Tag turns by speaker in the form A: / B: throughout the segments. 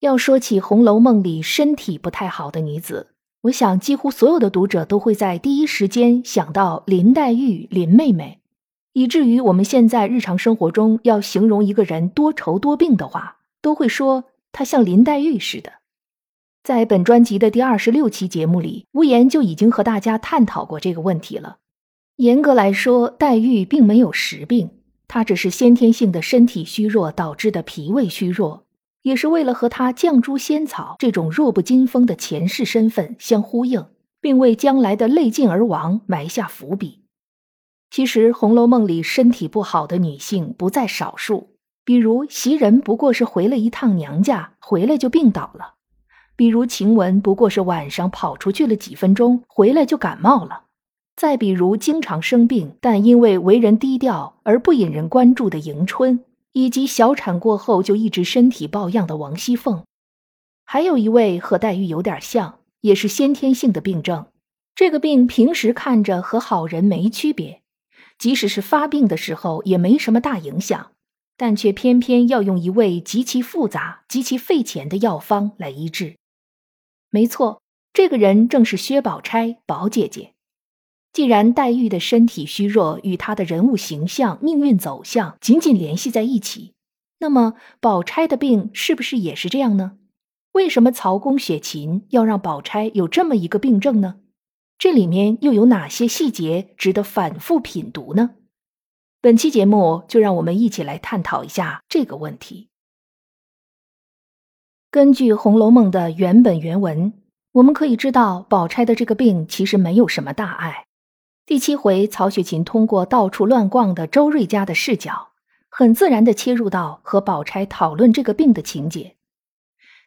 A: 要说起《红楼梦》里身体不太好的女子，我想几乎所有的读者都会在第一时间想到林黛玉、林妹妹，以至于我们现在日常生活中要形容一个人多愁多病的话，都会说她像林黛玉似的。在本专辑的第二十六期节目里，无言就已经和大家探讨过这个问题了。严格来说，黛玉并没有实病，她只是先天性的身体虚弱导致的脾胃虚弱。也是为了和他绛珠仙草这种弱不禁风的前世身份相呼应，并为将来的泪尽而亡埋下伏笔。其实，《红楼梦》里身体不好的女性不在少数，比如袭人不过是回了一趟娘家，回来就病倒了；比如晴雯不过是晚上跑出去了几分钟，回来就感冒了；再比如经常生病但因为为人低调而不引人关注的迎春。以及小产过后就一直身体抱恙的王熙凤，还有一位和黛玉有点像，也是先天性的病症。这个病平时看着和好人没区别，即使是发病的时候也没什么大影响，但却偏偏要用一味极其复杂、极其费钱的药方来医治。没错，这个人正是薛宝钗，宝姐姐。既然黛玉的身体虚弱与她的人物形象、命运走向紧紧联系在一起，那么宝钗的病是不是也是这样呢？为什么曹公雪芹要让宝钗有这么一个病症呢？这里面又有哪些细节值得反复品读呢？本期节目就让我们一起来探讨一下这个问题。根据《红楼梦》的原本原文，我们可以知道，宝钗的这个病其实没有什么大碍。第七回，曹雪芹通过到处乱逛的周瑞家的视角，很自然地切入到和宝钗讨论这个病的情节。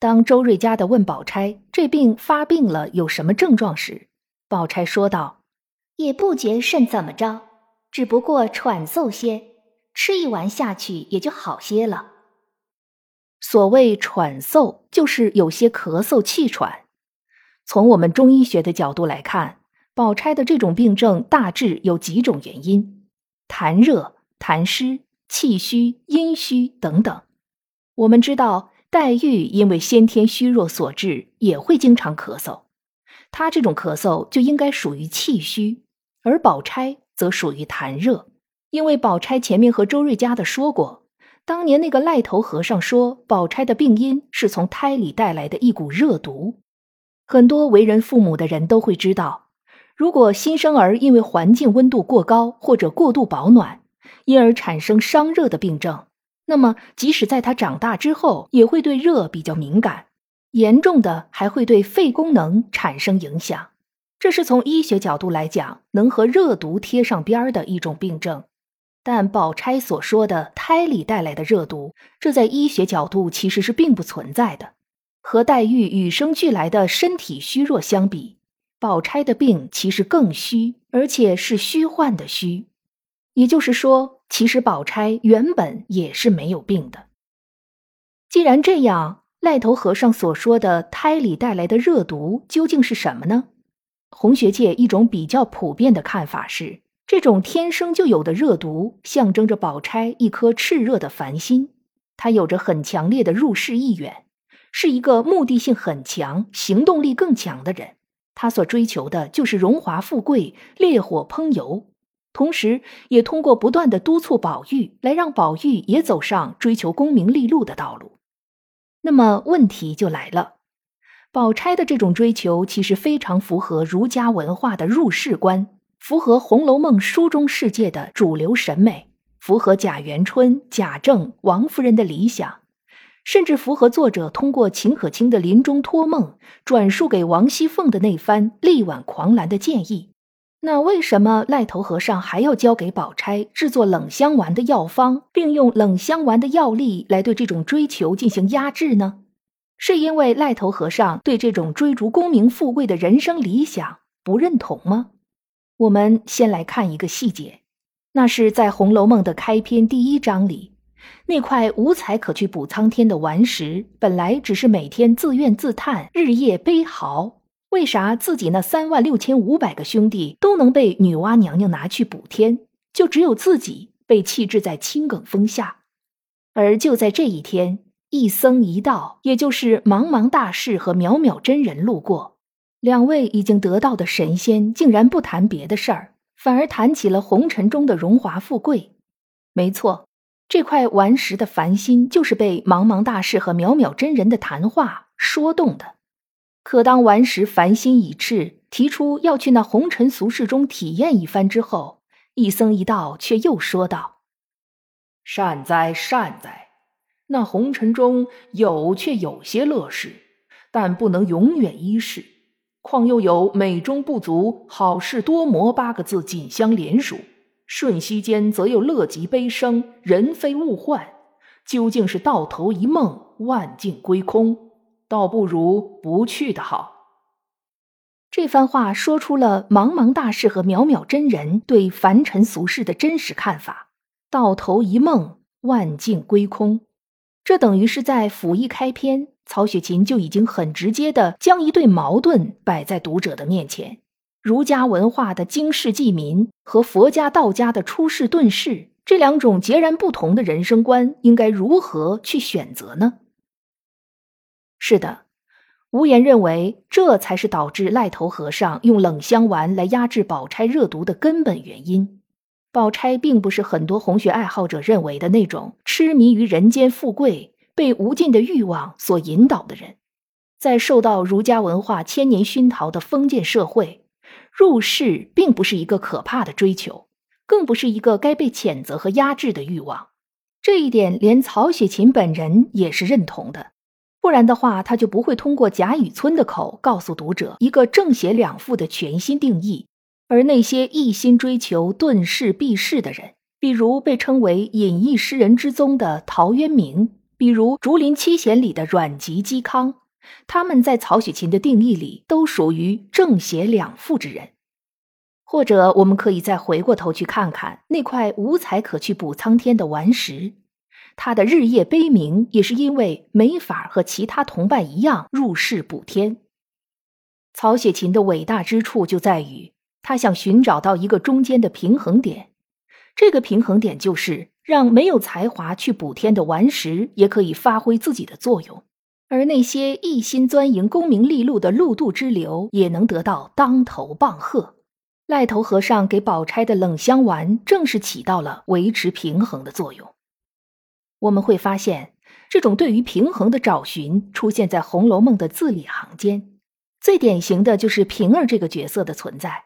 A: 当周瑞家的问宝钗这病发病了有什么症状时，宝钗说道：“
B: 也不觉甚怎么着，只不过喘嗽些，吃一丸下去也就好些了。”
A: 所谓喘嗽，就是有些咳嗽气喘。从我们中医学的角度来看。宝钗的这种病症大致有几种原因：痰热、痰湿、气虚、阴虚等等。我们知道，黛玉因为先天虚弱所致，也会经常咳嗽。她这种咳嗽就应该属于气虚，而宝钗则属于痰热。因为宝钗前面和周瑞家的说过，当年那个赖头和尚说，宝钗的病因是从胎里带来的一股热毒。很多为人父母的人都会知道。如果新生儿因为环境温度过高或者过度保暖，因而产生伤热的病症，那么即使在他长大之后，也会对热比较敏感，严重的还会对肺功能产生影响。这是从医学角度来讲，能和热毒贴上边儿的一种病症。但宝钗所说的胎里带来的热毒，这在医学角度其实是并不存在的，和黛玉与生俱来的身体虚弱相比。宝钗的病其实更虚，而且是虚幻的虚，也就是说，其实宝钗原本也是没有病的。既然这样，赖头和尚所说的胎里带来的热毒究竟是什么呢？红学界一种比较普遍的看法是，这种天生就有的热毒象征着宝钗一颗炽热的凡心，她有着很强烈的入世意愿，是一个目的性很强、行动力更强的人。他所追求的就是荣华富贵、烈火烹油，同时也通过不断的督促宝玉，来让宝玉也走上追求功名利禄的道路。那么问题就来了，宝钗的这种追求其实非常符合儒家文化的入世观，符合《红楼梦》书中世界的主流审美，符合贾元春、贾政、王夫人的理想。甚至符合作者通过秦可卿的临终托梦转述给王熙凤的那番力挽狂澜的建议，那为什么赖头和尚还要交给宝钗制作冷香丸的药方，并用冷香丸的药力来对这种追求进行压制呢？是因为赖头和尚对这种追逐功名富贵的人生理想不认同吗？我们先来看一个细节，那是在《红楼梦》的开篇第一章里，那块无才可去补苍天的顽石，本来只是每天自怨自叹，日夜悲嚎。为啥自己那三万六千五百个兄弟都能被女娲娘娘拿去补天，就只有自己被弃置在青埂峰下？而就在这一天，一僧一道，也就是茫茫大士和渺渺真人路过，两位已经得道的神仙竟然不谈别的事儿，反而谈起了红尘中的荣华富贵。没错，这块顽石的凡心就是被茫茫大士和渺渺真人的谈话说动的。可当顽石烦心已至，提出要去那红尘俗世中体验一番之后，一僧一道却又说道：“
C: 善哉善哉，那红尘中有却有些乐事，但不能永远一世。况又有美中不足，好事多磨八个字紧相连属，瞬息间则又乐极悲生，人非物换，究竟是到头一梦，万境归空。”倒不如不去的好。
A: 这番话说出了茫茫大士和渺渺真人对凡尘俗世的真实看法。到头一梦，万境归空。这等于是在甫一开篇，曹雪芹就已经很直接的将一对矛盾摆在读者的面前：儒家文化的经世济民和佛家道家的出世遁世这两种截然不同的人生观，应该如何去选择呢？是的，无言认为这才是导致赖头和尚用冷香丸来压制宝钗热毒的根本原因。宝钗并不是很多红学爱好者认为的那种痴迷于人间富贵、被无尽的欲望所引导的人。在受到儒家文化千年熏陶的封建社会，入世并不是一个可怕的追求，更不是一个该被谴责和压制的欲望。这一点，连曹雪芹本人也是认同的。不然的话，他就不会通过贾雨村的口告诉读者一个正邪两副的全新定义。而那些一心追求遁世避世的人，比如被称为隐逸诗人之宗的陶渊明，比如竹林七贤里的阮籍、嵇康，他们在曹雪芹的定义里都属于正邪两副之人。或者，我们可以再回过头去看看那块无才可去补苍天的顽石。他的日夜悲鸣，也是因为没法和其他同伴一样入世补天。曹雪芹的伟大之处就在于，他想寻找到一个中间的平衡点。这个平衡点就是让没有才华去补天的顽石也可以发挥自己的作用，而那些一心钻营功名利禄的禄渡之流也能得到当头棒喝。赖头和尚给宝钗的冷香丸，正是起到了维持平衡的作用。我们会发现，这种对于平衡的找寻出现在《红楼梦》的字里行间。最典型的就是平儿这个角色的存在，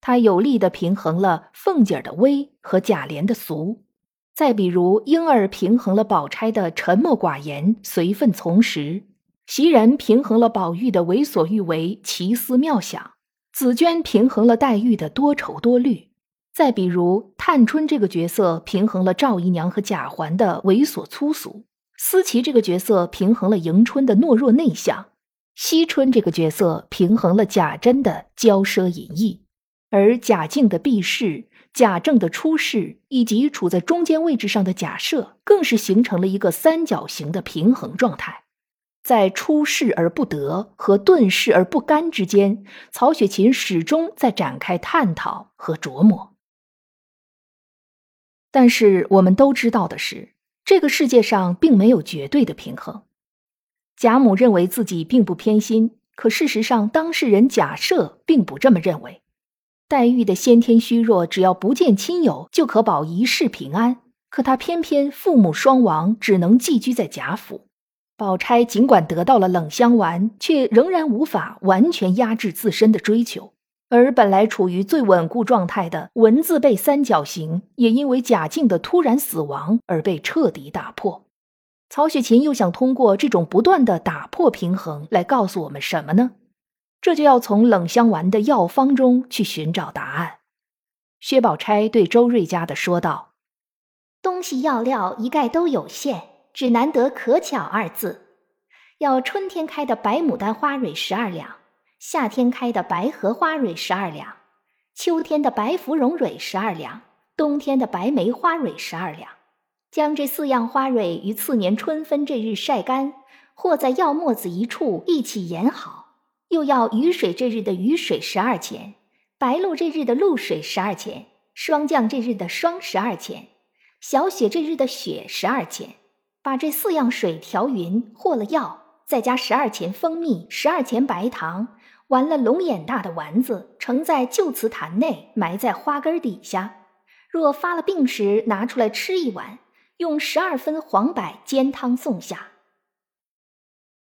A: 她有力的平衡了凤姐的威和贾琏的俗。再比如，莺儿平衡了宝钗的沉默寡言、随分从时；袭人平衡了宝玉的为所欲为、奇思妙想；紫娟平衡了黛玉的多愁多虑。再比如，探春这个角色平衡了赵姨娘和贾环的猥琐粗俗；思琪这个角色平衡了迎春的懦弱内向；惜春这个角色平衡了贾珍的骄奢淫逸；而贾静的避世、贾政的出世，以及处在中间位置上的贾赦，更是形成了一个三角形的平衡状态。在出世而不得和遁世而不甘之间，曹雪芹始终在展开探讨和琢磨。但是我们都知道的是，这个世界上并没有绝对的平衡。贾母认为自己并不偏心，可事实上，当事人贾赦并不这么认为。黛玉的先天虚弱，只要不见亲友就可保一世平安，可她偏偏父母双亡，只能寄居在贾府。宝钗尽管得到了冷香丸，却仍然无法完全压制自身的追求。而本来处于最稳固状态的文字被三角形，也因为贾静的突然死亡而被彻底打破。曹雪芹又想通过这种不断的打破平衡来告诉我们什么呢？这就要从冷香丸的药方中去寻找答案。薛宝钗对周瑞家的说道：“
B: 东西药料一概都有限，只难得可巧二字。要春天开的白牡丹花蕊十二两，夏天开的白荷花蕊十二两，秋天的白芙蓉蕊十二两，冬天的白梅花蕊十二两。将这四样花蕊于次年春分这日晒干，或在药沫子一处一起研好。又要雨水这日的雨水十二钱。”白露这日的露水十二钱，霜降这日的霜十二钱，小雪这日的雪十二钱。把这四样水调匀，和了药，再加十二钱蜂蜜，十二钱白糖，完了龙眼大的丸子，盛在旧瓷坛内，埋在花根底下。若发了病时，拿出来吃一碗，用十二分黄柏煎汤送下。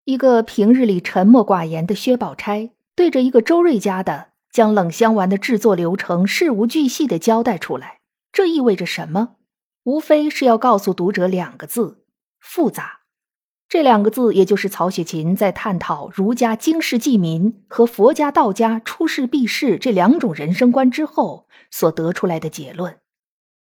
A: 一个平日里沉默寡言的薛宝钗，对着一个周瑞家的。将冷香丸的制作流程事无巨细的交代出来，这意味着什么？无非是要告诉读者两个字：复杂。这两个字，也就是曹雪芹在探讨儒家经世济民和佛家道家出世避世这两种人生观之后所得出来的结论。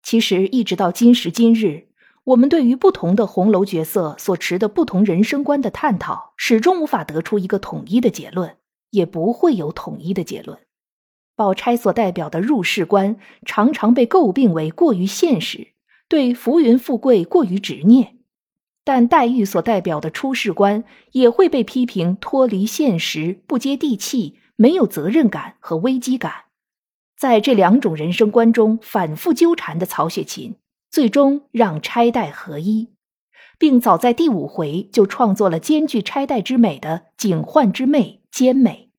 A: 其实，一直到今时今日，我们对于不同的红楼角色所持的不同人生观的探讨，始终无法得出一个统一的结论，也不会有统一的结论。宝钗所代表的入世观，常常被诟病为过于现实，对浮云富贵过于执念；但黛玉所代表的出世观，也会被批评脱离现实、不接地气、没有责任感和危机感。在这两种人生观中反复纠缠的曹雪芹，最终让钗黛合一，并早在第五回就创作了兼具钗黛之美的警幻之媚兼美。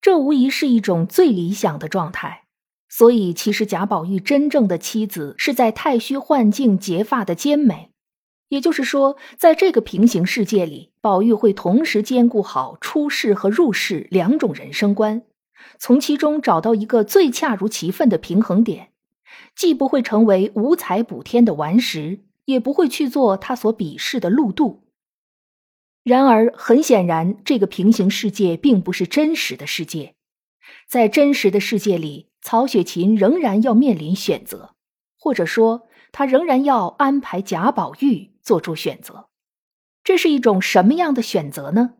A: 这无疑是一种最理想的状态，所以其实贾宝玉真正的妻子是在太虚幻境结发的兼美，也就是说，在这个平行世界里，宝玉会同时兼顾好出世和入世两种人生观，从其中找到一个最恰如其分的平衡点，既不会成为五彩补天的顽石，也不会去做他所鄙视的陆渡。然而，很显然，这个平行世界并不是真实的世界。在真实的世界里，曹雪芹仍然要面临选择，或者说，他仍然要安排贾宝玉做出选择。这是一种什么样的选择呢？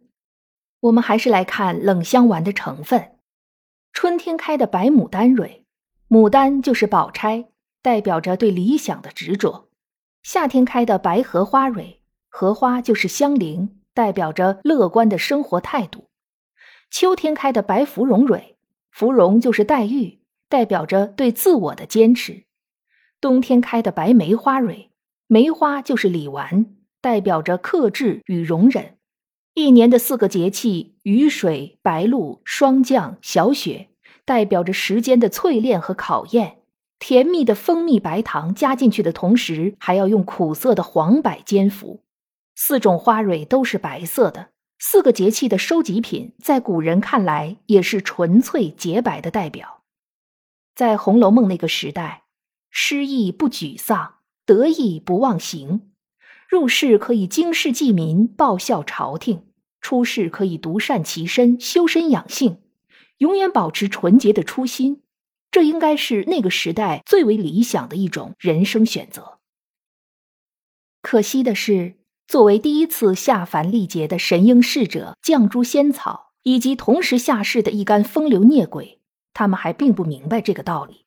A: 我们还是来看冷香丸的成分：春天开的白牡丹蕊，牡丹就是宝钗，代表着对理想的执着；夏天开的白荷花蕊，荷花就是香菱。代表着乐观的生活态度。秋天开的白芙蓉蕊，芙蓉就是黛玉，代表着对自我的坚持。冬天开的白梅花蕊，梅花就是李纨，代表着克制与容忍。一年的四个节气，雨水、白露、霜降、小雪，代表着时间的淬炼和考验。甜蜜的蜂蜜白糖加进去的同时，还要用苦涩的黄柏煎服。四种花蕊都是白色的，四个节气的收集品，在古人看来也是纯粹洁白的代表。在《红楼梦》那个时代，失意不沮丧，得意不忘形，入世可以经世济民，报效朝廷；出世可以独善其身，修身养性，永远保持纯洁的初心。这应该是那个时代最为理想的一种人生选择。可惜的是。作为第一次下凡历劫的神瑛侍者、绛珠仙草，以及同时下世的一干风流孽鬼，他们还并不明白这个道理。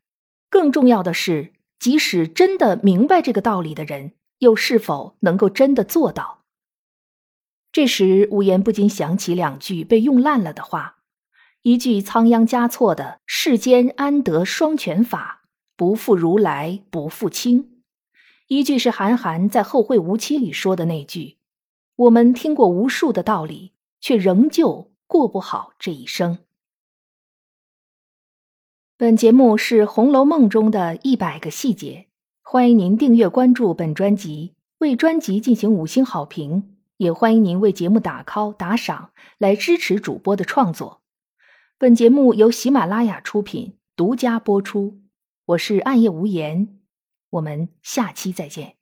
A: 更重要的是，即使真的明白这个道理的人，又是否能够真的做到？这时，无言不禁想起两句被用烂了的话：一句仓央嘉措的“世间安得双全法，不负如来不负卿”。一句是韩寒在《后会无期》里说的那句：“我们听过无数的道理，却仍旧过不好这一生。”本节目是《红楼梦》中的一百个细节，欢迎您订阅关注本专辑，为专辑进行五星好评，也欢迎您为节目打 call 打赏来支持主播的创作。本节目由喜马拉雅出品，独家播出。我是暗夜无言。我们下期再见。